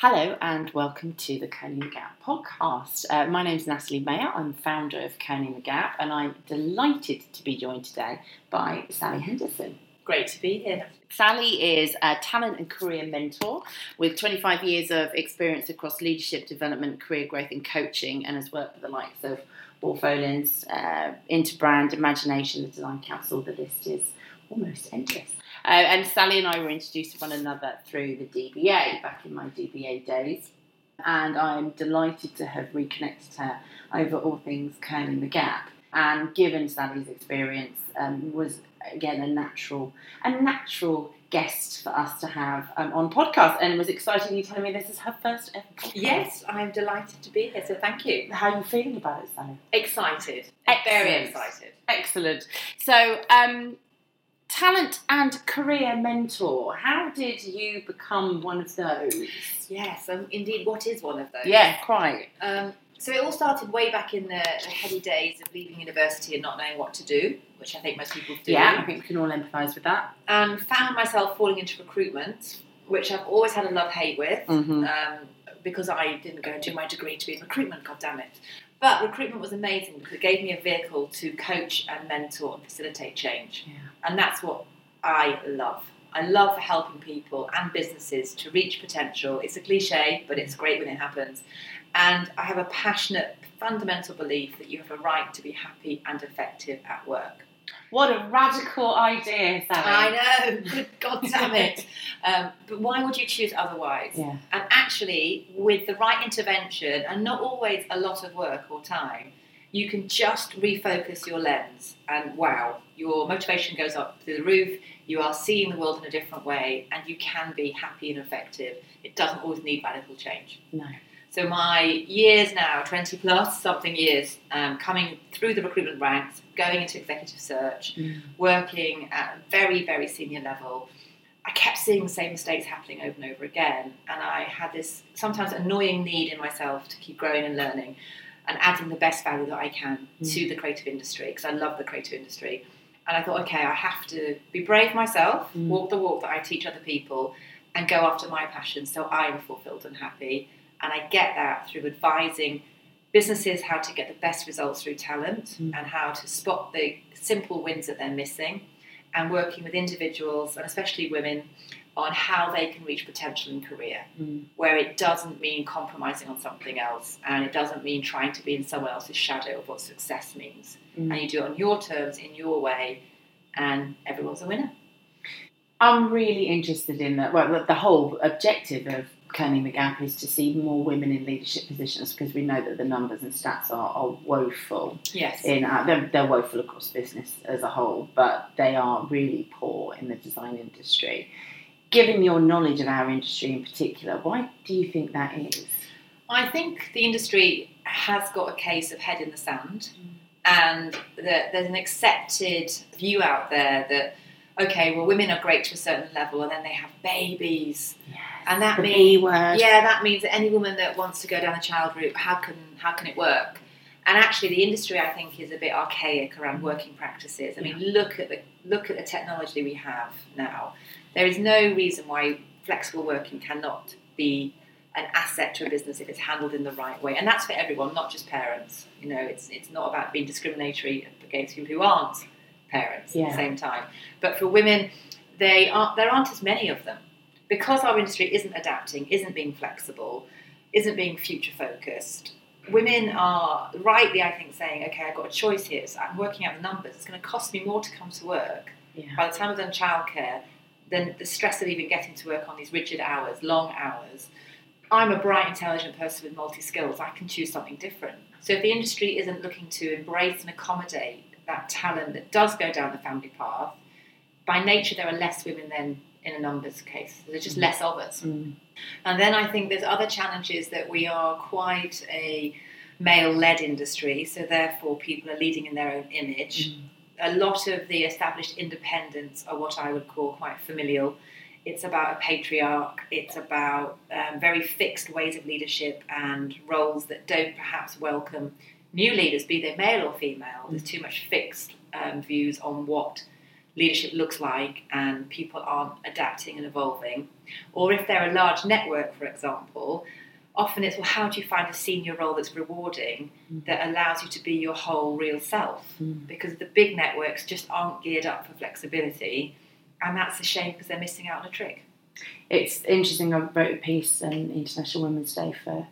Hello and welcome to the Kerning the Gap podcast. Uh, my name is Natalie Maher. I'm founder of Kerning the Gap, and I'm delighted to be joined today by Sally Henderson. Great to be here. Sally is a talent and career mentor with 25 years of experience across leadership development, career growth, and coaching, and has worked with the likes of Wolff Olins, uh, Interbrand, Imagination, the Design Council. The list is almost endless. Uh, and Sally and I were introduced to one another through the DBA back in my DBA days. And I'm delighted to have reconnected her over all things Kerning the Gap. And given Sally's experience, um, was again a natural, a natural guest for us to have um, on podcast. And it was exciting you telling me this is her first ever podcast. Yes, I'm delighted to be here, so thank you. How are you feeling about it, Sally? Excited. Excellent. Very excited. Excellent. So, um, talent and career mentor. How did you become one of those? Yes, um, indeed, what is one of those? Yeah, quite. Um, so it all started way back in the, the heady days of leaving university and not knowing what to do, which I think most people do. Yeah, I think we can all empathise with that. And found myself falling into recruitment, which I've always had a love hate with. Mm-hmm. um, because I didn't go and do my degree to be in recruitment, god damn it. But recruitment was amazing because it gave me a vehicle to coach and mentor and facilitate change. Yeah. And that's what I love. I love helping people and businesses to reach potential. It's a cliche, but it's great when it happens. And I have a passionate, fundamental belief that you have a right to be happy and effective at work. What a radical idea, Sally. I know, good God damn it. Um, but why would you choose otherwise? Yeah. And actually, with the right intervention and not always a lot of work or time, you can just refocus your lens and wow, your motivation goes up through the roof. You are seeing the world in a different way and you can be happy and effective. It doesn't always need radical change. No. So my years now, 20 plus something years, um, coming through the recruitment ranks, going into executive search, Mm. working at a very, very senior level, I kept seeing the same mistakes happening over and over again. And I had this sometimes annoying need in myself to keep growing and learning and adding the best value that I can Mm. to the creative industry because I love the creative industry. And I thought, okay, I have to be brave myself, Mm. walk the walk that I teach other people, and go after my passion so I am fulfilled and happy. And I get that through advising businesses how to get the best results through talent Mm. and how to spot the simple wins that they're missing and working with individuals and especially women on how they can reach potential in career Mm. where it doesn't mean compromising on something else and it doesn't mean trying to be in someone else's shadow of what success means Mm. and you do it on your terms in your way and everyone's a winner I'm really interested in that. Well, the- the whole objective of Kerning the Gap is to see more women in leadership positions because we know that the numbers and stats are, are woeful. yes In uh, they're, they're woeful across business as a whole, but they are really poor in the design industry. Given your knowledge of our industry in particular, why do you think that is? I think the industry has got a case of head in the sand, and that there's an accepted view out there that okay, well, women are great to a certain level, and then they have babies, and that The means B word. yeah, that means that any woman that wants to go down the child route, how can how can it work? And actually, the industry I think is a bit archaic around working practices. I mean, look at the look at the technology we have now. There is no reason why flexible working cannot be an asset to a business if it's handled in the right way, and that's for everyone, not just parents. You know, it's it's not about being discriminatory against people who aren't parents at the same time. But for women, they aren't, there aren't as many of them because our industry isn't adapting, isn't being flexible, isn't being future focused. Women are rightly, I think, saying, "Okay, I've got a choice here. So I'm working out the numbers. It's going to cost me more to come to work Yeah. by the time I've done childcare than the stress of even getting to work on these rigid hours, long hours. I'm a bright, intelligent person with multi skills. I can choose something different. So if the industry isn't looking to embrace and accommodate that talent that does go down the family path, by nature there are less women than in a numbers case. There's just less of us. Mm. And then I think there's other challenges that we are quite a male led industry, so therefore people are leading in their own image. Mm. A lot of the established independents are what I would call quite familial. It's about a patriarch, it's about um, very fixed ways of leadership and roles that don't perhaps welcome new leaders, be they male or female. There's too much fixed um, views on what leadership looks like and people aren't adapting and evolving. Or if they're a large network, for example, often it's well, how do you find a senior role that's rewarding Mm. that allows you to be your whole real self? Mm. Because the big networks just aren't geared up for flexibility, and that's a shame because they're missing out on a trick. It's interesting. I wrote a piece on International Women's Day for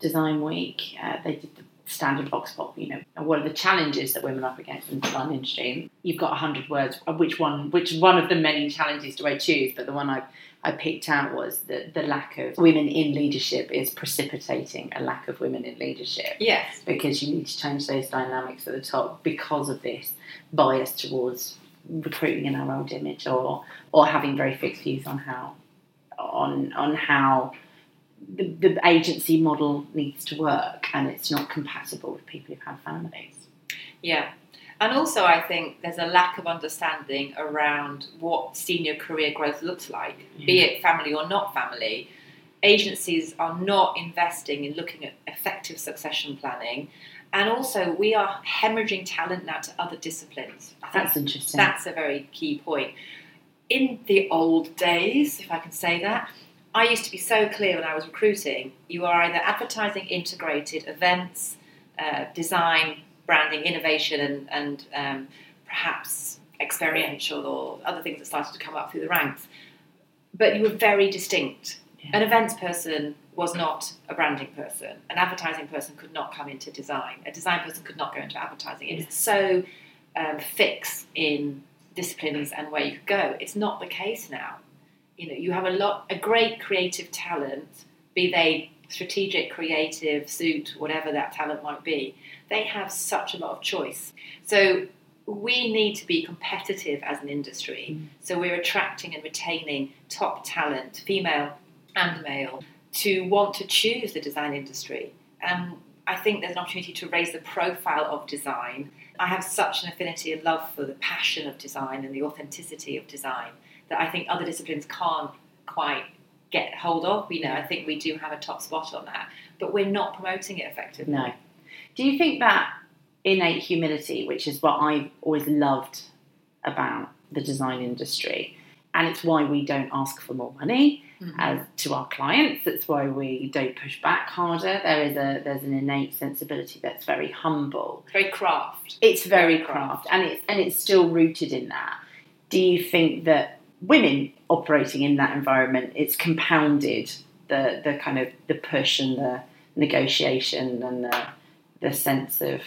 Design Week. Uh, they did the standard vox pop, you know, and what are the challenges that women are up against in the design industry? You've got hundred words. uh, Which one? Which one of the many challenges do I choose? But the one I I picked out was that the lack of women in leadership is precipitating a lack of women in leadership Yes. because you need to change those dynamics at the top because of this bias towards recruiting in our old image or or having very fixed views on how on on how the, the agency model needs to work and it's not compatible with people who've had families. Yeah. And also, I think there's a lack of understanding around what senior career growth looks like, be it family or not family. Agencies are not investing in looking at effective succession planning. And also, we are hemorrhaging talent now to other disciplines. That's interesting. That's a very key point. In the old days, if I can say that, I used to be so clear when I was recruiting you are either advertising integrated events, uh, design, branding, innovation, and, and um, perhaps experiential or other things that started to come up through the ranks. But you were very distinct. Yeah. An events person was not a branding person. An advertising person could not come into design. A design person could not go into advertising. It's so um, fixed in disciplines and where you could go. It's not the case now. You know, you have a lot, a great creative talent, be they strategic, creative, suit, whatever that talent might be. They have such a lot of choice. So we need to be competitive as an industry. Mm. So we're attracting and retaining top talent, female and male, to want to choose the design industry. And I think there's an opportunity to raise the profile of design. I have such an affinity and love for the passion of design and the authenticity of design that I think other disciplines can't quite get hold of. You know, I think we do have a top spot on that, but we're not promoting it effectively. No. Do you think that innate humility, which is what I've always loved about the design industry, and it's why we don't ask for more money Mhm. as to our clients. That's why we don't push back harder. There is a there's an innate sensibility that's very humble. Very craft. It's very Very craft, and it's and it's still rooted in that. Do you think that women operating in that environment, it's compounded the the kind of the push and the negotiation and the the sense of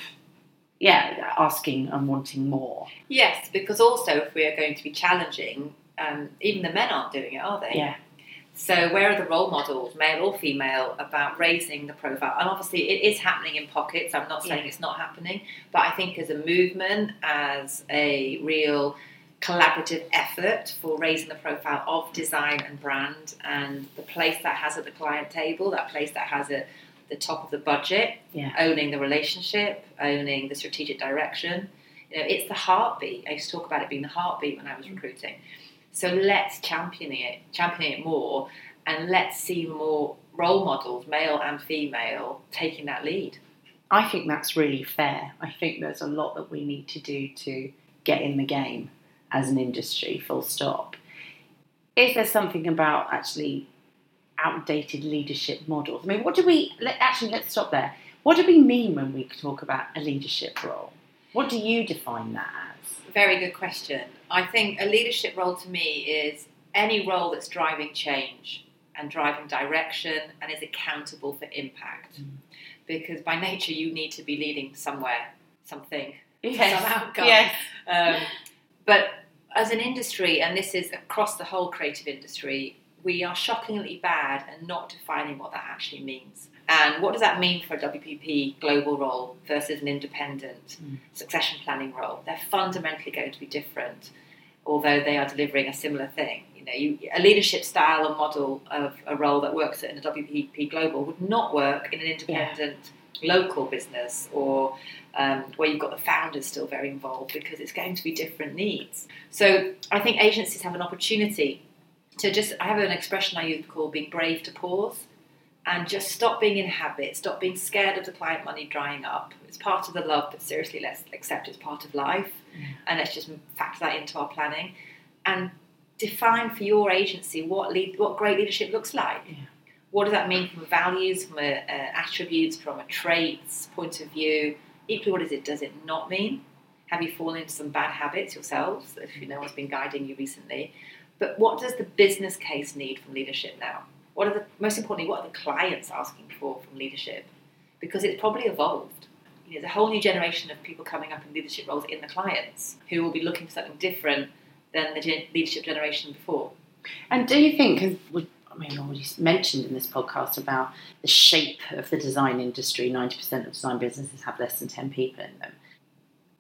yeah asking and wanting more. Yes, because also if we are going to be challenging, um, even the men aren't doing it, are they? Yeah. So where are the role models, male or female, about raising the profile? And obviously it is happening in pockets. I'm not saying Yeah. it's not happening, but I think as a movement, as a real collaborative effort for raising the profile of design and brand and the place that has at the client table, that place that has at the top of the budget, Yeah. owning the relationship, owning the strategic direction. You know, it's the heartbeat. I used to talk about it being the heartbeat when I was recruiting. So let's champion it, champion it more, and let's see more role models, male and female, taking that lead. I think that's really fair. I think there's a lot that we need to do to get in the game as an industry, full stop. Is there something about actually outdated leadership models? I mean, what do we, let, actually, let's stop there. What do we mean when we talk about a leadership role? What do you define that as? Very good question. I think a leadership role to me is any role that's driving change and driving direction and is accountable for impact. Mm. Because by nature, you need to be leading somewhere, something. Yes. Some outcome. Yes. Um, but as an industry, and this is across the whole creative industry, we are shockingly bad at not defining what that actually means. And what does that mean for a WPP global role versus an independent Mm. succession planning role? They're fundamentally going to be different, although they are delivering a similar thing. You know, you, a leadership style or model of a role that works in a WPP global would not work in an independent local business or um, where you've got the founders still very involved because it's going to be different needs. So I think agencies have an opportunity to just, I have an expression I use called being brave to pause. and just stop being in habit, stop being scared of the client money drying up. It's part of the love, but seriously, let's accept it's part of life and let's just factor that into our planning and define for your agency what lead, what great leadership looks like. Yeah. What does that mean from values, from a, a attributes, from a traits point of view? Equally, what does it does it not mean? Have you fallen into some bad habits yourselves? If you know what's been guiding you recently, but what does the business case need from leadership now? What are the most importantly, what are the clients asking for from leadership? Because it's probably evolved. You know, there's a whole new generation of people coming up in leadership roles in the clients who will be looking for something different than the leadership generation before. And do you think, because I mean, already mentioned in this podcast about the shape of the design industry, 90% of design businesses have less than 10 people in them.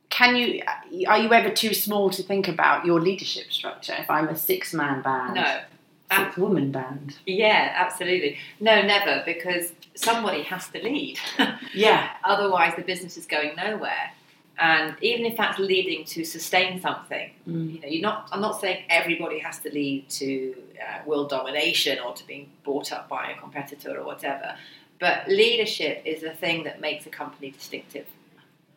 Can you, are you ever too small to think about your leadership structure? If I'm a six man band, No. six woman band. Yeah, absolutely. No, never, because somebody has to lead. Yeah. Otherwise, the business is going nowhere. And even if that's leading to sustain something, Mm. you know, you're not. I'm not saying everybody has to lead to uh, world domination or to being bought up by a competitor or whatever. But leadership is a thing that makes a company distinctive.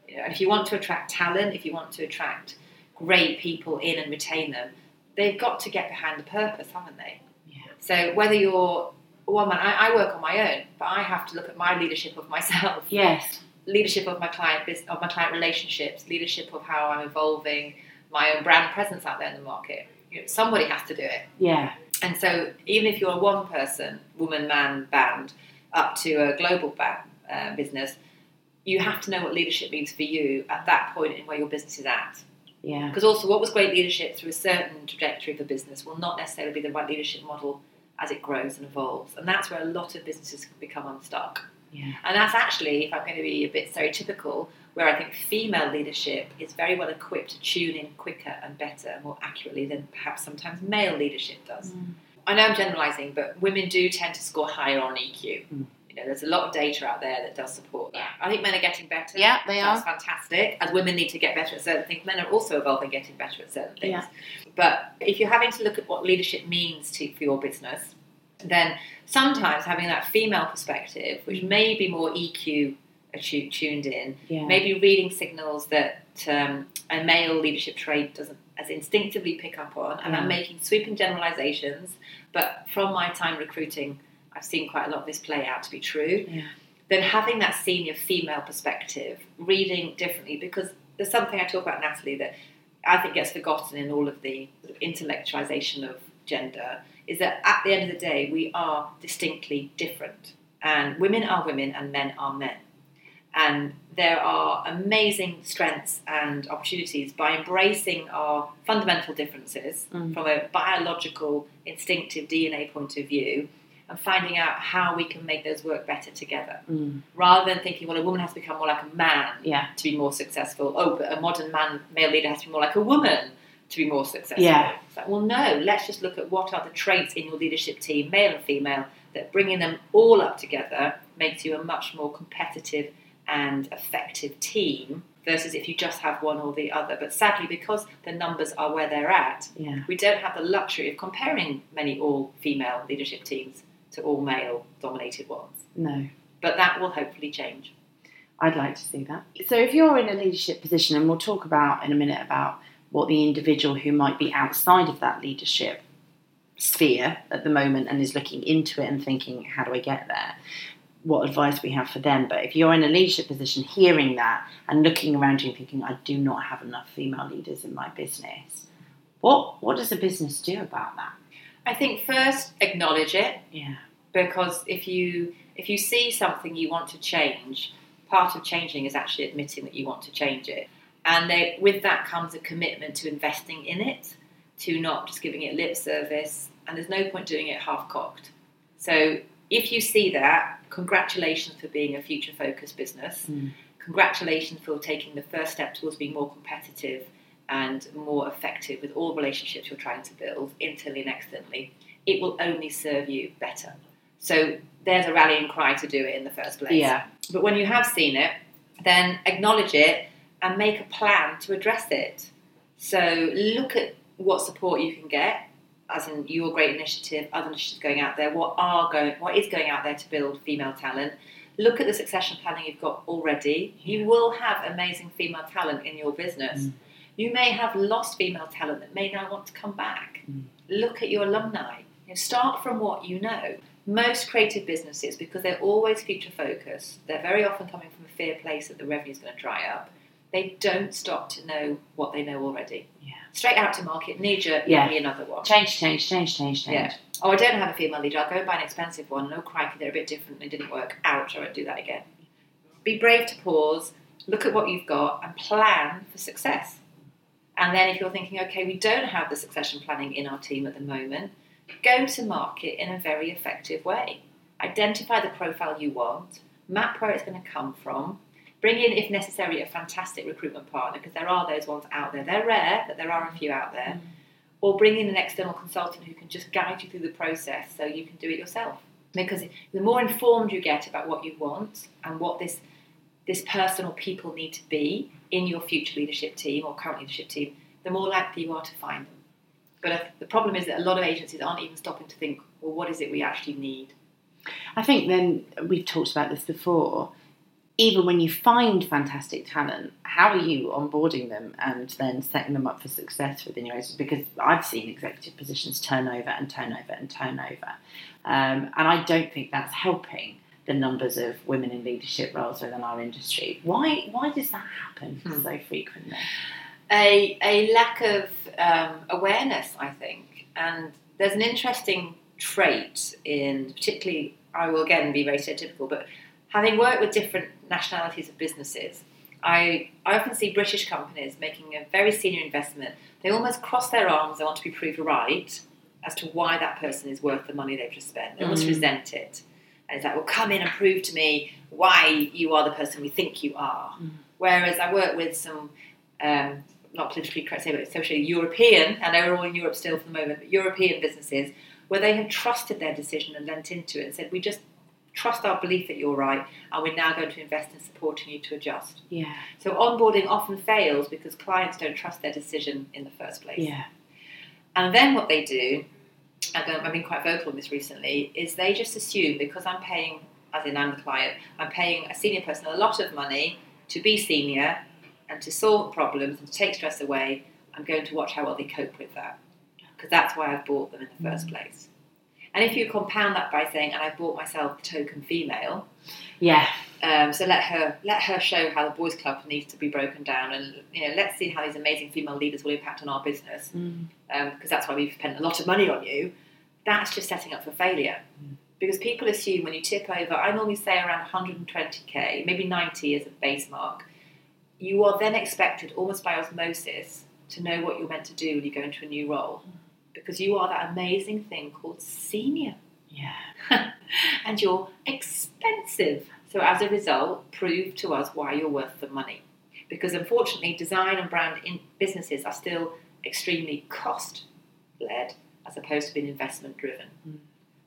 You know, and if you want to attract talent, if you want to attract great people in and retain them, they've got to get behind the purpose, haven't they? Yeah. So whether you're one man, I, I work on my own, but I have to look at my leadership of myself Yes. Leadership of my client business, of my client relationships, leadership of how I'm evolving my own brand presence out there in the market. You know, somebody has to do it. Yeah. And so, even if you're a one person, woman, man band, up to a global band, uh, business, you have to know what leadership means for you at that point in where your business is at. Yeah. Because also, what was great leadership through a certain trajectory of the business will not necessarily be the right leadership model as it grows and evolves. And that's where a lot of businesses become unstuck. Yeah. And that's actually, if I'm going to be a bit stereotypical, where I think female leadership is very well equipped to tune in quicker and better more accurately than perhaps sometimes male leadership does. Mm. I know I'm generalising, but women do tend to score higher on EQ. Mm. You know, there's a lot of data out there that does support that. I think men are getting better. Yeah, they That's fantastic. As women need to get better at certain things, men are also evolving, getting better at certain things. Yeah. But if you're having to look at what leadership means to, for your business, then sometimes having that female perspective, which may be more EQ tuned in, Yeah. maybe reading signals that um, a male leadership trait doesn't as instinctively pick up on, and I'm making sweeping generalizations, but from my time recruiting, I've seen quite a lot of this play out to be true. Yeah. Then having that senior female perspective, reading differently, because there's something I talk about, Natalie, that I think gets forgotten in all of the sort of intellectualization of gender, is that at the end of the day, we are distinctly different. And women are women and men are men. And there are amazing strengths and opportunities by embracing our fundamental differences Mm. from a biological, instinctive DNA point of view and finding out how we can make those work better together. Mm. Rather than thinking, well, a woman has to become more like a man Yeah. to be more successful. Oh, but a modern man, male leader has to be more like a woman to be more successful. Yeah. It's like, well, no, let's just look at what are the traits in your leadership team, male and female, that bringing them all up together makes you a much more competitive and effective team versus if you just have one or the other. But sadly, because the numbers are where they're at, Yeah. we don't have the luxury of comparing many all female leadership teams to all male dominated ones. No. But that will hopefully change. I'd like to see that. So, if you're in a leadership position, and we'll talk about in a minute about what the individual who might be outside of that leadership sphere at the moment and is looking into it and thinking, how do I get there? What advice we have for them. But if you're in a leadership position, hearing that and looking around you and thinking, I do not have enough female leaders in my business, what what does a business do about that? I think first acknowledge it Yeah. because if you if you see something you want to change, part of changing is actually admitting that you want to change it, and they, with that comes a commitment to investing in it, to not just giving it lip service, and there's no point doing it half cocked. So if you see that, congratulations for being a future focused business. Mm. Congratulations for taking the first step towards being more competitive and more effective with all relationships you're trying to build, internally and externally. It will only serve you better. So there's a rallying cry to do it in the first place. Yeah. But when you have seen it, then acknowledge it and make a plan to address it. So look at what support you can get as in your great initiative, other initiatives going out there, what are going, what is going out there to build female talent. Look at the succession planning you've got already. You will have amazing female talent in your business. Mm. You may have lost female talent that may now want to come back. Mm. Look at your alumni. You know, start from what you know. Most creative businesses, because they're always future focused, they're very often coming from a fear place that the revenue is going to dry up. They don't stop to know what they know already. Yeah. Straight out to market, knee jerk, Yeah. give me another one. Change, change, change, change, change. Yeah. Oh, I don't have a female leader. I'll go and buy an expensive one. No crikey, they're a bit different. They didn't work. Ouch, I won't do that again. Be brave to pause, look at what you've got, and plan for success. And then if you're thinking, okay, we don't have the succession planning in our team at the moment, go to market in a very effective way. Identify the profile you want, map where it's going to come from, bring in, if necessary, a fantastic recruitment partner, because there are those ones out there. They're rare, but there are a few out there. Or bring in an external consultant who can just guide you through the process so you can do it yourself. Because the more informed you get about what you want and what this this person or people need to be in your future leadership team or current leadership team, the more likely you are to find them. But uh, the problem is that a lot of agencies aren't even stopping to think, well, what is it we actually need? I think then we've talked about this before. Even when you find fantastic talent, how are you onboarding them and then setting them up for success within your agency? Because I've seen executive positions turn over and turn over and turn over, um, and I don't think that's helping the numbers of women in leadership roles within our industry. Why? Why does that happen Hmm. so frequently? a, a lack of um, awareness, I think. And there's an interesting trait in, particularly, I will again be very stereotypical, but having worked with different nationalities of businesses, I, I often see British companies making a very senior investment. They almost cross their arms, they want to be proved right as to why that person is worth the money they've just spent. They almost Mm. resent it. And it's like, well, come in and prove to me why you are the person we think you are. Mm. Whereas I work with some um, not politically correct say, but socially European, and they're all in Europe still for the moment, but European businesses where they have trusted their decision and lent into it and said, we just trust our belief that you're right, and we're now going to invest in supporting you to adjust. Yeah, So onboarding often fails because clients don't trust their decision in the first place. yeah, And then what they do, I've been quite vocal on this recently, is they just assume because I'm paying, as in I'm the client, I'm paying a senior person a lot of money to be senior and to solve problems and to take stress away, I'm going to watch how well they cope with that. Because that's why I've bought them in the first mm. place. And if you compound that by saying, and I bought myself the token female, yeah. um, so let her let her show how the boys' club needs to be broken down, and you know, let's see how these amazing female leaders will impact on our business Mm. because that's why we've spent a lot of money on you, that's just setting up for failure. Because people assume when you tip over, I normally say around 120k, maybe 90 as a base mark, you are then expected almost by osmosis to know what you're meant to do when you go into a new role. Because you are that amazing thing called senior Yeah. and you're expensive. So, as a result, prove to us why you're worth the money. Because unfortunately, design and brand in businesses are still extremely cost led as opposed to being investment driven. Mm.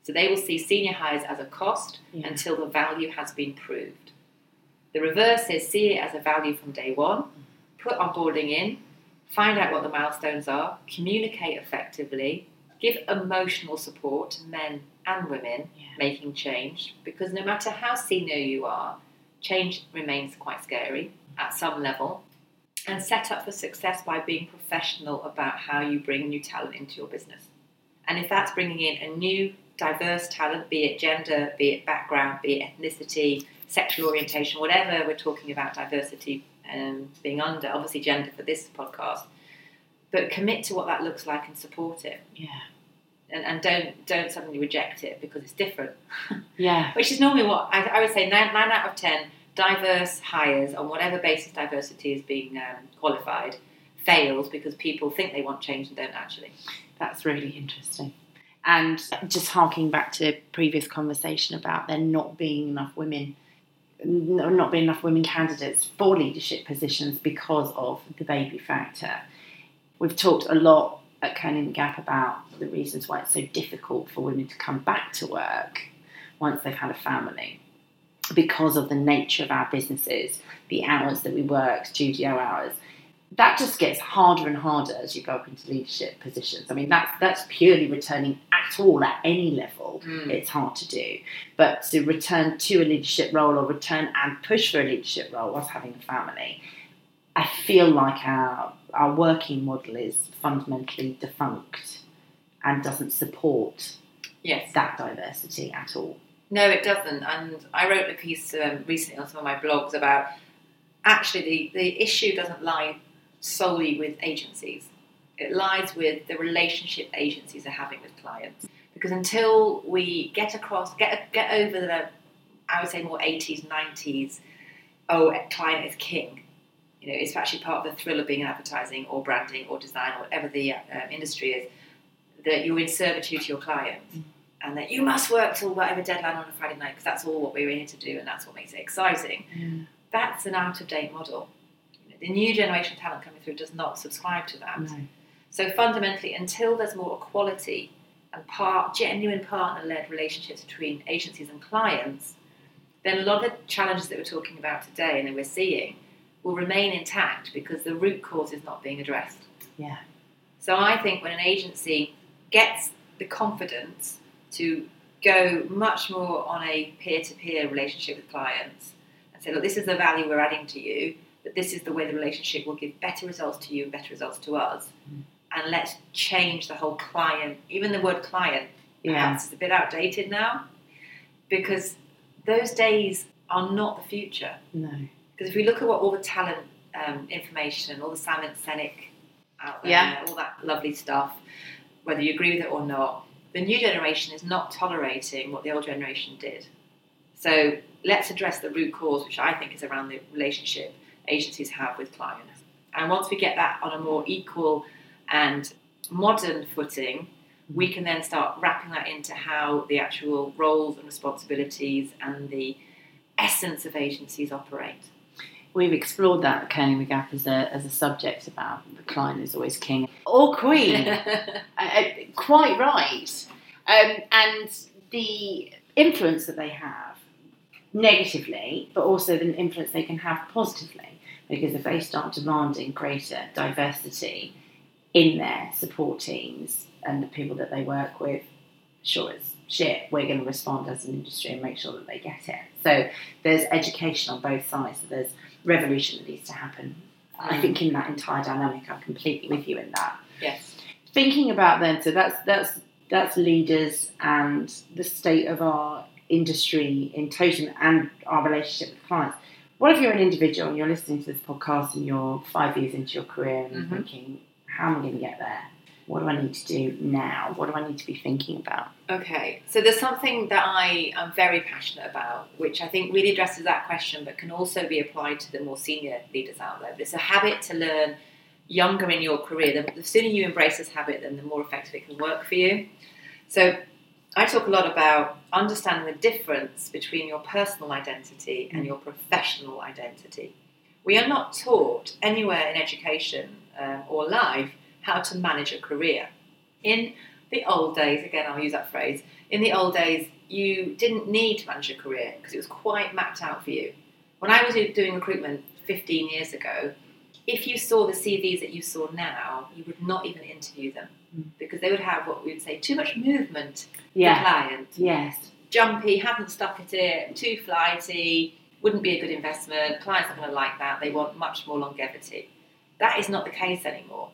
So, they will see senior hires as a cost Yeah. until the value has been proved. The reverse is see it as a value from day one, put onboarding in, find out what the milestones are, communicate effectively, give emotional support to men and women Yeah. making change because no matter how senior you are, change remains quite scary at some level. And set up for success by being professional about how you bring new talent into your business. And if that's bringing in a new diverse talent, be it gender, be it background, be it ethnicity, sexual orientation, whatever we're talking about diversity um, being under, obviously gender for this podcast, but commit to what that looks like and support it. Yeah. And, and don't don't suddenly reject it because it's different. Yeah. Which is normally what I, I would say nine, nine out of ten diverse hires on whatever basis diversity is being um, qualified fails because people think they want change and don't actually. That's really interesting. And just harking back to previous conversation about there not being enough women, not being enough women candidates for leadership positions because of the baby factor. We've talked a lot at Kerning the Gap about the reasons why it's so difficult for women to come back to work once they've had a family because of the nature of our businesses, the hours that we work, studio hours. That just gets harder and harder as you go up into leadership positions. I mean, that's that's purely returning at all at any level. Mm. It's hard to do, but to return to a leadership role or return and push for a leadership role whilst having a family, I feel like our our working model is fundamentally defunct and doesn't support Yes. that diversity at all. No, it doesn't. And I wrote a piece um, recently on some of my blogs about actually the, the issue doesn't lie solely with agencies. It lies with the relationship agencies are having with clients. Because until we get across, get get over the, I would say more 80s, 90s, oh, client is king. You know, it's actually part of the thrill of being in advertising or branding or design or whatever the uh, industry is, that you're in servitude to your client and that you must work till whatever deadline on a Friday night because that's all what we're here to do and that's what makes it exciting. That's an out of date model. The new generation of talent coming through does not subscribe to that. No. So fundamentally, until there's more equality and part, genuine partner led relationships between agencies and clients, then a lot of the challenges that we're talking about today and that we're seeing will remain intact because the root cause is not being addressed. Yeah. So I think when an agency gets the confidence to go much more on a peer to peer relationship with clients and say, look, this is the value we're adding to you, that this is the way the relationship will give better results to you and better results to us. Mm. And let's change the whole client, even the word client, Yeah. perhaps is a bit outdated now because those days are not the future. No. Because if we look at what all the talent um, information, all the Simon Sinek out there, Yeah. all that lovely stuff, whether you agree with it or not, the new generation is not tolerating what the old generation did. So let's address the root cause, which I think is around the relationship agencies have with clients. And once we get that on a more equal and modern footing, we can then start wrapping that into how the actual roles and responsibilities and the essence of agencies operate. We've explored that at Kerning Gap as a, as a subject about the client is always king or queen. uh, uh, quite right. Um, and the influence that they have negatively, but also the influence they can have positively. Because if they start demanding greater diversity in their support teams and the people that they work with, sure as shit, we're going to respond as an industry and make sure that they get it. So there's education on both sides. So there's revolution that needs to happen. I Mm. think in that entire dynamic, I'm completely with you in that yes. thinking about then so that's that's that's leaders and the state of our industry in total and our relationship with clients what if you're an individual and you're listening to this podcast and you're five years into your career and Mhm. thinking how am i going to get there what do i need to do now what do i need to be thinking about Okay, so there's something that I am very passionate about, which I think really addresses that question, but can also be applied to the more senior leaders out there. But it's a habit to learn younger in your career. The, the sooner you embrace this habit, then the more effective it can work for you. So I talk a lot about understanding the difference between your personal identity and your professional identity. We are not taught anywhere in education um, or life how to manage a career. In the old days, again, I'll use that phrase, in the old days, you didn't need to manage a career because it was quite mapped out for you. When I was doing recruitment 15 years ago, if you saw the CVs that you saw now, you would not even interview them Mm. because they would have what we would say too much movement for yeah client. yes Jumpy, haven't stuck at it, too flighty, wouldn't be a good investment. Clients aren't going to like that. They want much more longevity. That is not the case anymore.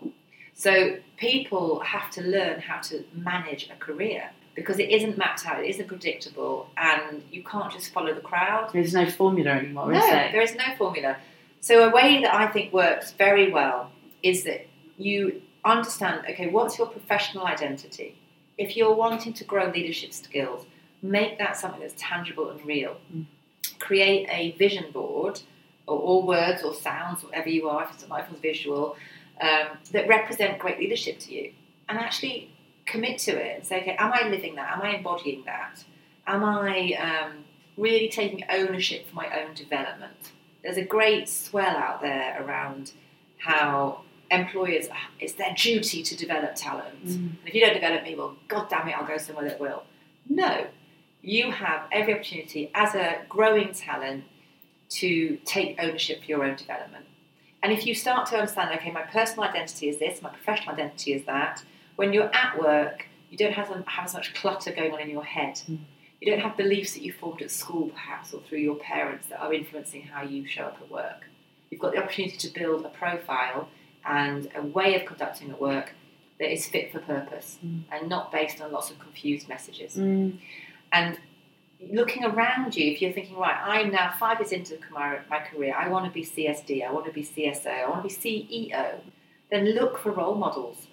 So people have to learn how to manage a career because it isn't mapped out, it isn't predictable, and you can't just follow the crowd. there's no formula anymore No, is there there is no formula. So a way that I think works very well is that you understand, okay, what's your professional identity? If you're wanting to grow leadership skills, make that something that's tangible and real. Mm. Create a vision board, or, or words or sounds, whatever you are, if it's visual, um, that represent great leadership to you. And actually commit to it and say, okay, am I living that? Am I embodying that? Am I um, really taking ownership for my own development? There's a great swell out there around how employers, it's their duty to develop talent. Mm. And if you don't develop me, well, god damn it, I'll go somewhere that will. No, you have every opportunity as a growing talent to take ownership for your own development. And if you start to understand, okay, my personal identity is this, my professional identity is that, when you're at work, you don't have, have as much clutter going on in your head. Mm. You don't have beliefs that you formed at school, perhaps, or through your parents that are influencing how you show up at work. You've got the opportunity to build a profile and a way of conducting at work that is fit for purpose Mm. and not based on lots of confused messages. Mm. And looking around you, if you're thinking, right, I'm now five years into my, my career, I want to be CSD, I want to be CSO, I want to be CEO, then look for role models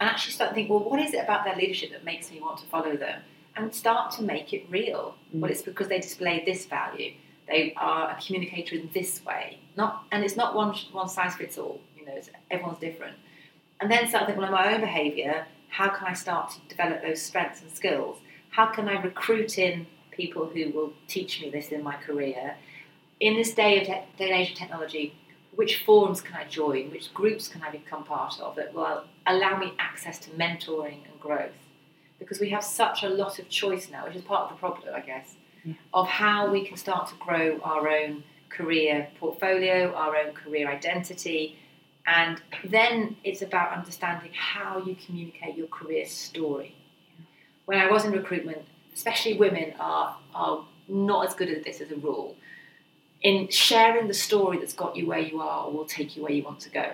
and actually start to think, well, what is it about their leadership that makes me want to follow them? And start to make it real. Mm. Well, it's because they display this value. They are a communicator in this way. Not, and it's not one, one size fits all. You know, it's, everyone's different. And then start thinking, well, in my own behaviour, how can I start to develop those strengths and skills? How can I recruit in people who will teach me this in my career? In this day of te- day and age of technology, which forums can I join? Which groups can I become part of that will allow me access to mentoring and growth? Because we have such a lot of choice now, which is part of the problem, I guess, Yeah. of how we can start to grow our own career portfolio, our own career identity, and then it's about understanding how you communicate your career story. When I was in recruitment, especially women are, are not as good at this as a rule in sharing the story that's got you where you are or will take you where you want to go.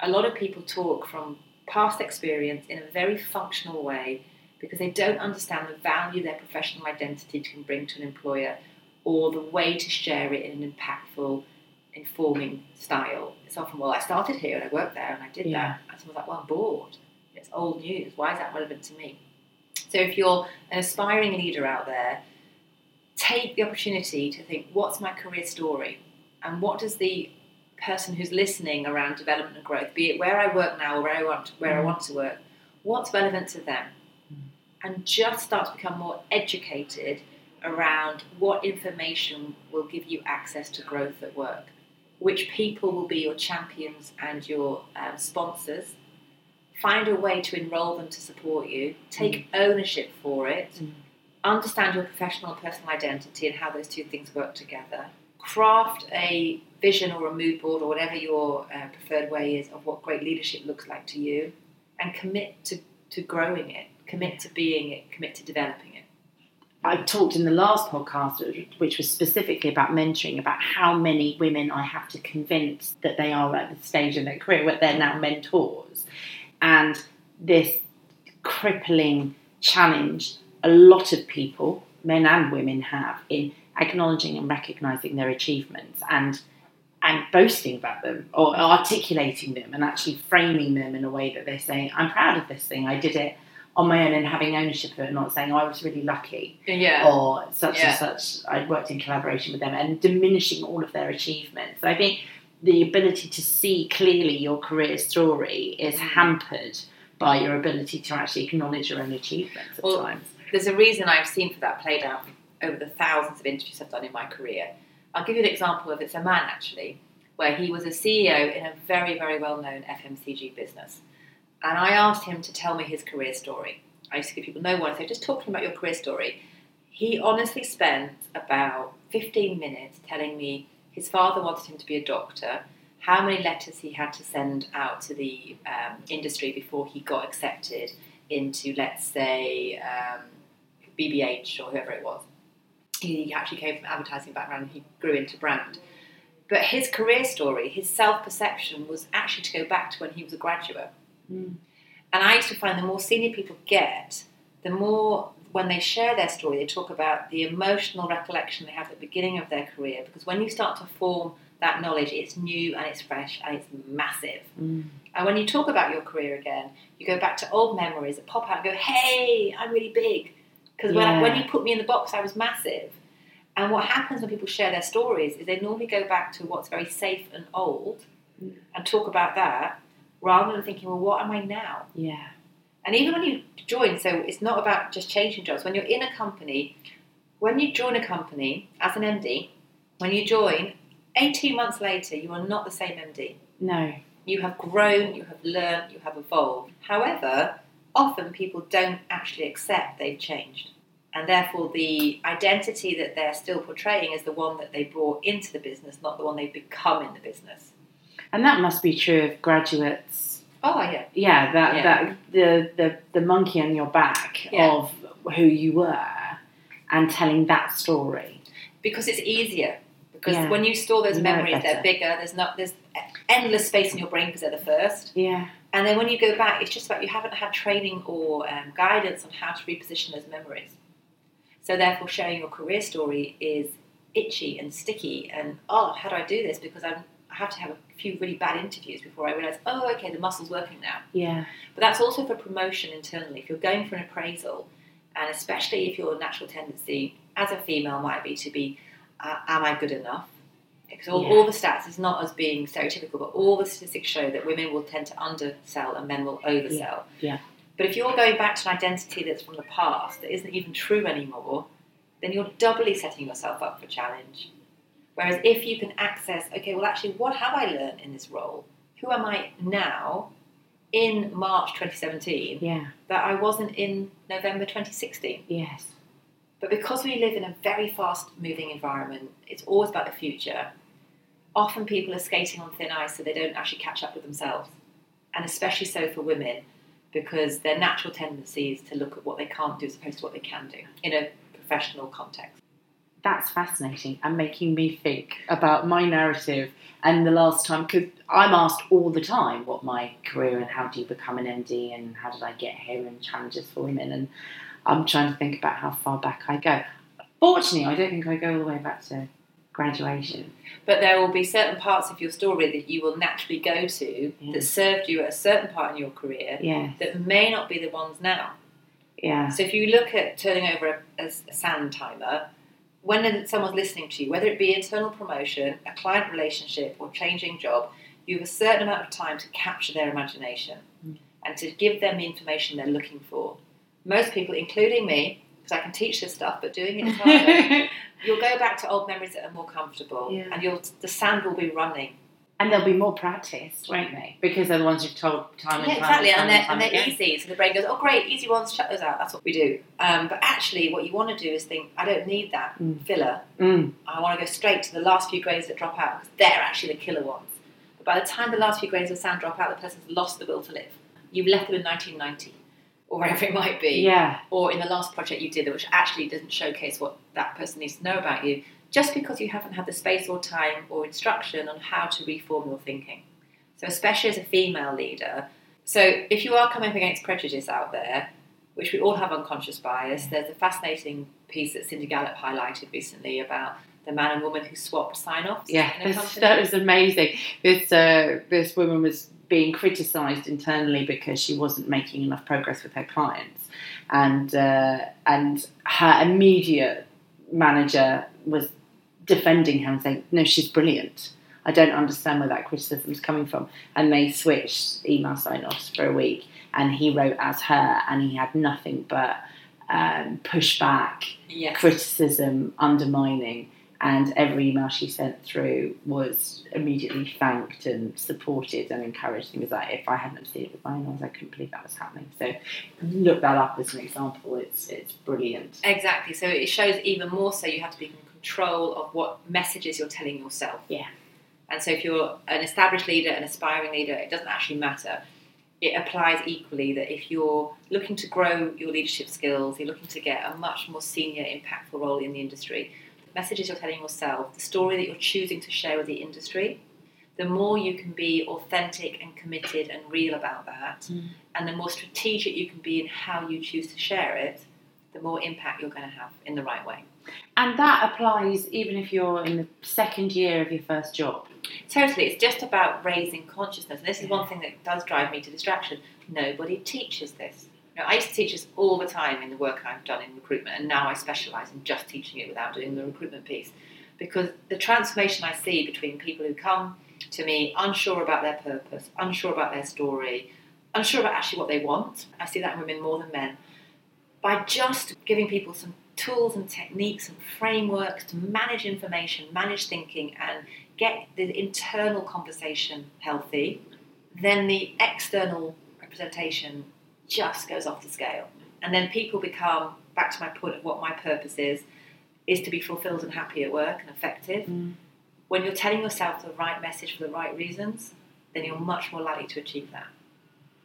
A lot of people talk from past experience in a very functional way because they don't understand the value their professional identity can bring to an employer or the way to share it in an impactful, informing style. It's often, well, I started here and I worked there and I did Yeah. that. And someone's like, well, I'm bored. It's old news. Why is that relevant to me? So if you're an aspiring leader out there, take the opportunity to think, what's my career story? And what does the person who's listening around development and growth, be it where I work now or where I want where I mm. want to work, what's relevant to them? And just start to become more educated around what information will give you access to growth at work, which people will be your champions and your um, sponsors. Find a way to enrol them to support you. Take ownership for it. Mm. Understand your professional and personal identity and how those two things work together. Craft a vision or a mood board or whatever your uh, preferred way is of what great leadership looks like to you, and commit to, to growing it. Commit to being it. Commit to developing it. I talked in the last podcast, which was specifically about mentoring, about how many women I have to convince that they are at the stage in their career where they're now mentors. And this crippling challenge a lot of people, men and women, have in acknowledging and recognizing their achievements and and boasting about them or articulating them and actually framing them in a way that they're saying, I'm proud of this thing, I did it on my own and having ownership of it, not saying, oh, I was really lucky Yeah. or such Yeah. and such. I worked in collaboration with them and diminishing all of their achievements. So I think the ability to see clearly your career story is Mm. hampered by your ability to actually acknowledge your own achievements at Well, times. There's a reason I've seen for that played out over the thousands of interviews I've done in my career. I'll give you an example of it's a man actually, where he was a CEO in a very, very well known FMCG business. And I asked him to tell me his career story. I used to give people no one, said, just talk to me about your career story. He honestly spent about 15 minutes telling me his father wanted him to be a doctor, how many letters he had to send out to the um, industry before he got accepted into, let's say, um, BBH or whoever it was. He actually came from advertising background he grew into brand. But his career story, his self perception was actually to go back to when he was a graduate. Mm. And I used to find the more senior people get, the more when they share their story, they talk about the emotional recollection they have at the beginning of their career. Because when you start to form that knowledge, it's new and it's fresh and it's massive. Mm. And when you talk about your career again, you go back to old memories that pop out and go, hey, I'm really big. Because when, Yeah. when you put me in the box, I was massive. And what happens when people share their stories is they normally go back to what's very safe and old Mm. and talk about that rather than thinking, well, what am I now? Yeah. And even when you join, so it's not about just changing jobs. When you're in a company, when you join a company as an MD, when you join, 18 months later, you are not the same MD. No. You have grown, you have learned, you have evolved. However, often people don't actually accept they've changed. And therefore, the identity that they're still portraying is the one that they brought into the business, not the one they've become in the business. And that must be true of graduates. Oh yeah. Yeah, that Yeah. that the, the the monkey on your back Yeah. of who you were and telling that story. because it's easier. Because Yeah. when you store those You memories, they're bigger. There's not there's endless space in your brain because they're the first. Yeah. And then when you go back, it's just about you haven't had training or um, guidance on how to reposition those memories. So therefore, sharing your career story is itchy and sticky. And oh, how do I do this? Because I'm, Have to have a few really bad interviews before I realise, oh, okay, the muscle's working now. Yeah. But that's also for promotion internally. If you're going for an appraisal, and especially if your natural tendency as a female might be to be, uh, am I good enough? Because all, Yeah. all the stats is not as being stereotypical, but all the statistics show that women will tend to undersell and men will oversell. Yeah. But if you're going back to an identity that's from the past that isn't even true anymore, then you're doubly setting yourself up for challenge. Whereas if you can access, okay, well, actually, what have I learned in this role? Who am I now in March 2017 Yeah. that I wasn't in November 2016? Yes. But because we live in a very fast moving environment, it's always about the future. Often people are skating on thin ice so they don't actually catch up with themselves. And especially so for women, because their natural tendency is to look at what they can't do as opposed to what they can do in a professional context. That's fascinating and making me think about my narrative and the last time because I'm asked all the time what my career and how do you become an MD and how did I get here and challenges for women and I'm trying to think about how far back I go. Fortunately, I don't think I go all the way back to graduation. But there will be certain parts of your story that you will naturally go to Yeah. that served you at a certain part in your career Yeah, that may not be the ones now. yeah, So if you look at turning over a, a sand timer, when someone's listening to you, whether it be internal promotion, a client relationship, or changing job, you have a certain amount of time to capture their imagination Mm. and to give them the information they're looking for. Most people, including me, because I can teach this stuff, but doing it is harder. you'll go back to old memories that are more comfortable, Yeah. and you'll the sand will be running. And they'll be more practiced, won't they? Because they're the ones you've told time and Yeah, time exactly, and, time and they're, time and they're easy. So the brain goes, "Oh, great, easy ones, shut those out." That's what we do. Um, but actually, what you want to do is think, "I don't need that Mm. filler. Mm, I want to go straight to the last few grades that drop out because they're actually the killer ones." But by the time the last few grades of sound drop out, the person's lost the will to live. You've left them in 1990, or wherever it might be, yeah, or in the last project you did, which actually doesn't showcase what that person needs to know about you, just because you haven't had the space or time or instruction on how to reform your thinking. So, especially as a female leader, so if you are coming up against prejudice out there, which we all have unconscious bias, there's a fascinating piece that Cindy Gallop highlighted recently about the man and woman who swapped sign-offs yeah. in a that was amazing. This uh, this woman was being criticised internally because she wasn't making enough progress with her clients, and uh, and her immediate manager was defending her and saying, "No, she's brilliant." I don't understand where that criticism is coming from. And they switched email sign offs for a week, and he wrote as her, and he had nothing but um, pushback, Yes. criticism, undermining, and every email she sent through was immediately thanked and supported and encouraged. He was like, if I hadn't seen it with my eyes, I couldn't believe that was happening. So look that up as an example. It's it's brilliant. Exactly. So it shows even more so you have to be control of what messages you're telling yourself. Yeah. And so if you're an established leader, an aspiring leader, it doesn't actually matter. It applies equally that if you're looking to grow your leadership skills, you're looking to get a much more senior, impactful role in the industry, the messages you're telling yourself, the story that you're choosing to share with the industry, the more you can be authentic and committed and real about that, Mm. and the more strategic you can be in how you choose to share it, the more impact you're going to have in the right way. And that applies even if you're in the second year of your first job. Totally, it's just about raising consciousness. And this is one thing that does drive me to distraction. Nobody teaches this. You know, I used to teach this all the time in the work I've done in recruitment, and now I specialise in just teaching it without doing the recruitment piece. Because the transformation I see between people who come to me unsure about their purpose, unsure about their story, unsure about actually what they want, I see that in women more than men, by just giving people some tools and techniques and frameworks to manage information, manage thinking, and get the internal conversation healthy, then the external representation just goes off the scale. And then people become, back to my point of what my purpose is, is to be fulfilled and happy at work and effective. Mm. when you're telling yourself the right message for the right reasons, then you're much more likely to achieve that.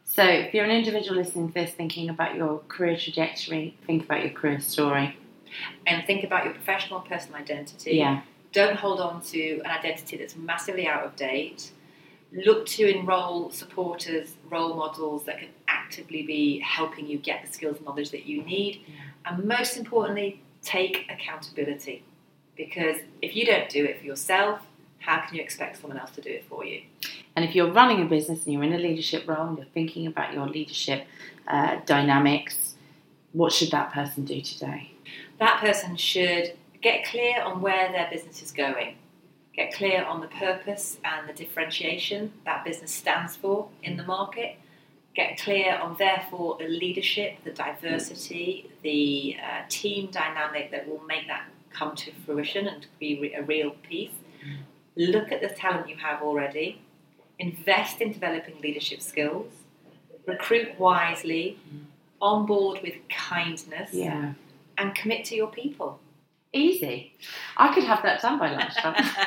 So, if you're an individual listening to this, thinking about your career trajectory, think about your career story. And think about your professional and personal identity. Yeah. Don't hold on to an identity that's massively out of date. Look to enrol supporters, role models that can actively be helping you get the skills and knowledge that you need. Yeah. And most importantly, take accountability. Because if you don't do it for yourself, how can you expect someone else to do it for you? And if you're running a business and you're in a leadership role and you're thinking about your leadership uh, dynamics, what should that person do today? That person should get clear on where their business is going, get clear on the purpose and the differentiation that business stands for in the market, get clear on, therefore, the leadership, the diversity, the uh, team dynamic that will make that come to fruition and be re- a real piece. Look at the talent you have already, invest in developing leadership skills, recruit wisely, onboard with kindness, Yeah. And commit to your people. Easy. I could have that done by lunchtime.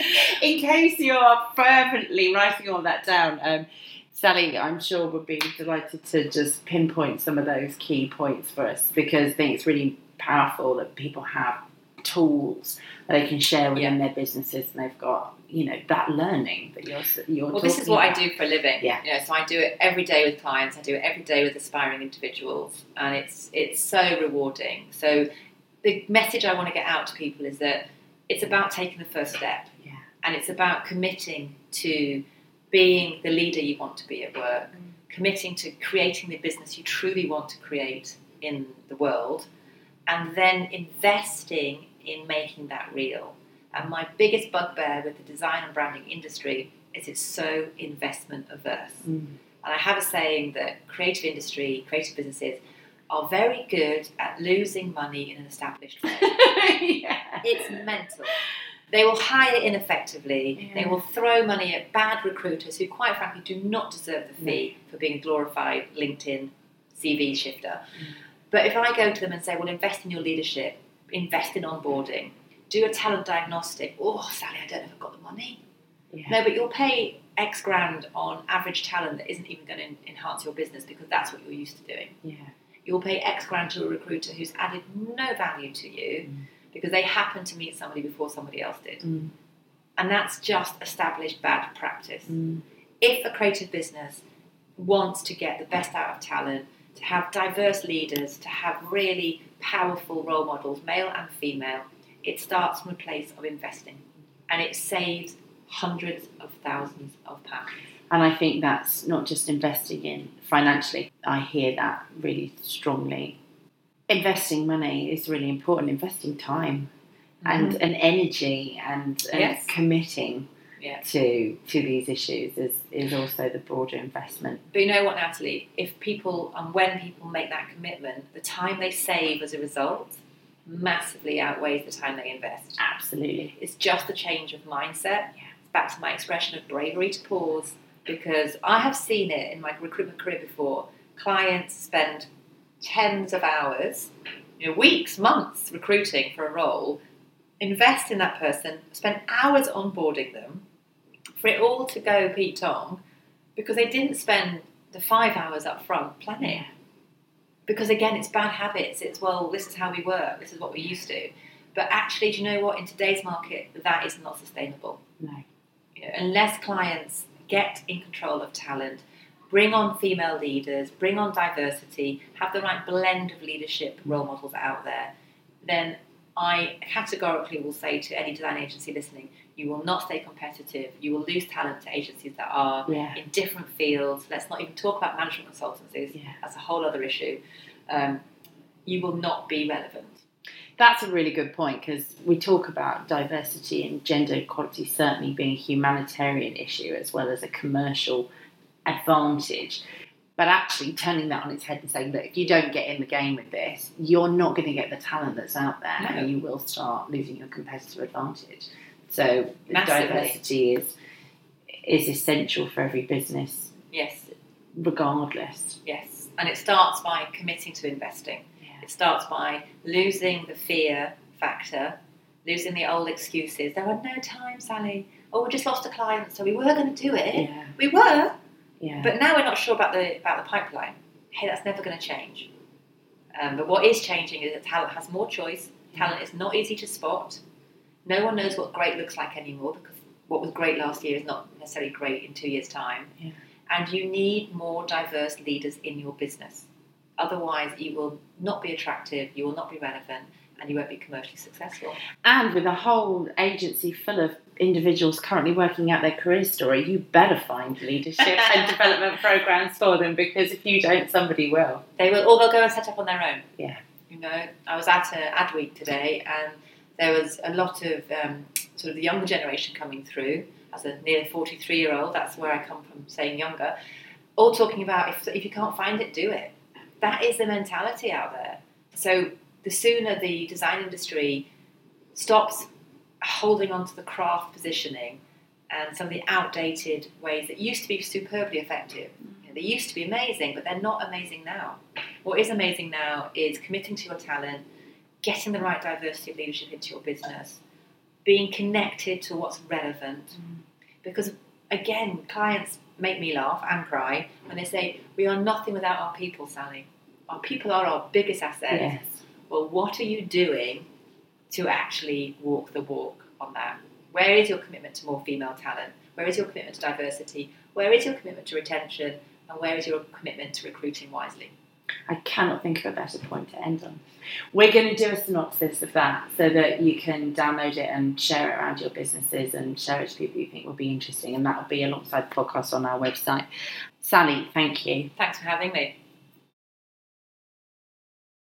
In case you're fervently writing all that down, um, Sally, I'm sure would be delighted to just pinpoint some of those key points for us because I think it's really powerful that people have tools they can share within their businesses and they've got, you know, that learning that you're you're Well, this is what I do for a living. Yeah. You know, so I do it every day with clients. I do it every day with aspiring individuals, and it's it's so rewarding. So the message I want to get out to people is that it's about taking the first step, Yeah. and it's about committing to being the leader you want to be at work, mm. committing to creating the business you truly want to create in the world, and then investing in making that real. And my biggest bugbear with the design and branding industry is it's so investment averse. Mm. And I have a saying that creative industry, creative businesses are very good at losing money in an established way. yeah. it's mental. They will hire ineffectively. They will throw money at bad recruiters who, quite frankly, do not deserve the fee for being a glorified LinkedIn CV shifter. But if I go to them and say, well, invest in your leadership, invest in onboarding, do a talent diagnostic, oh, Sally, I don't know if I've got the money. Yeah. No, but you'll pay X grand on average talent that isn't even going to enhance your business because that's what you're used to doing. Yeah. You'll pay X grand to a recruiter who's added no value to you Mm. because they happen to meet somebody before somebody else did. Mm. And that's just established bad practice. Mm. If a creative business wants to get the best out of talent, to have diverse leaders, to have really powerful role models, male and female, it starts from a place of investing. And it saves hundreds of thousands of pounds. And I think that's not just investing in financially. I hear that really strongly. Investing money is really important. Investing time and mm-hmm. and energy and, and Yes. committing Yeah. to to these issues is, is also the broader investment. But you know what, Natalie? If people and when people make that commitment, the time they save as a result massively outweighs the time they invest. Absolutely. It's just a change of mindset. It's back to my expression of bravery to pause because I have seen it in my recruitment career before. Clients spend tens of hours, you know, weeks, months recruiting for a role, invest in that person, spend hours onboarding them, for it all to go Pete Tong because they didn't spend the five hours up front planning. Because again, it's bad habits. It's well, this is how we work. This is what we're used to. But actually, do you know what? In today's market, that is not sustainable. No. You know, unless clients get in control of talent, bring on female leaders, bring on diversity, have the right blend of leadership role models out there, then I categorically will say to any design agency listening, you will not stay competitive. You will lose talent to agencies that are Yeah. in different fields. Let's not even talk about management consultancies. Yeah. That's a whole other issue. Um, you will not be relevant. That's a really good point because we talk about diversity and gender equality certainly being a humanitarian issue as well as a commercial advantage. But actually turning that on its head and saying that if you don't get in the game with this, you're not going to get the talent that's out there No. and you will start losing your competitive advantage. So Massively. diversity is is essential for every business Yes, regardless. yes. And it starts by committing to investing. Yeah. It starts by losing the fear factor losing the old excuses. There are no time, Sally. Oh, we just lost a client, so we were going to do it. Yeah. We were, Yeah. but now we're not sure about the about the pipeline. Hey, that's never going to change. Um, but what is changing is that talent has more choice. Talent is not easy to spot. No one knows what great looks like anymore because what was great last year is not necessarily great in two years' time. Yeah. And you need more diverse leaders in your business. Otherwise, you will not be attractive, you will not be relevant, and you won't be commercially successful. and with a whole agency full of individuals currently working out their career story, you better find leadership and development programs for them because if you don't, somebody will. They will, or they'll go and set up on their own. Yeah. You know, I was at a ad week today, and there was a lot of um, sort of the younger generation coming through. As a near forty-three year old, that's where I come from, saying younger. All talking about if if you can't find it, do it. That is the mentality out there. So the sooner the design industry stops holding on to the craft positioning and some of the outdated ways that used to be superbly effective. You know, they used to be amazing, but they're not amazing now. What is amazing now is committing to your talent, getting the right diversity of leadership into your business, being connected to what's relevant. Mm. Because again, clients make me laugh and cry when they say, We are nothing without our people, Sally. Our people are our biggest asset. Yes. Well, what are you doing to actually walk the walk on that? Where is your commitment to more female talent? Where is your commitment to diversity? Where is your commitment to retention? And where is your commitment to recruiting wisely? I cannot think of a better point to end on. We're going to do a synopsis of that so that you can download it and share it around your businesses and share it to people you think will be interesting. And that will be alongside the podcast on our website. Sally, thank you. Thanks for having me.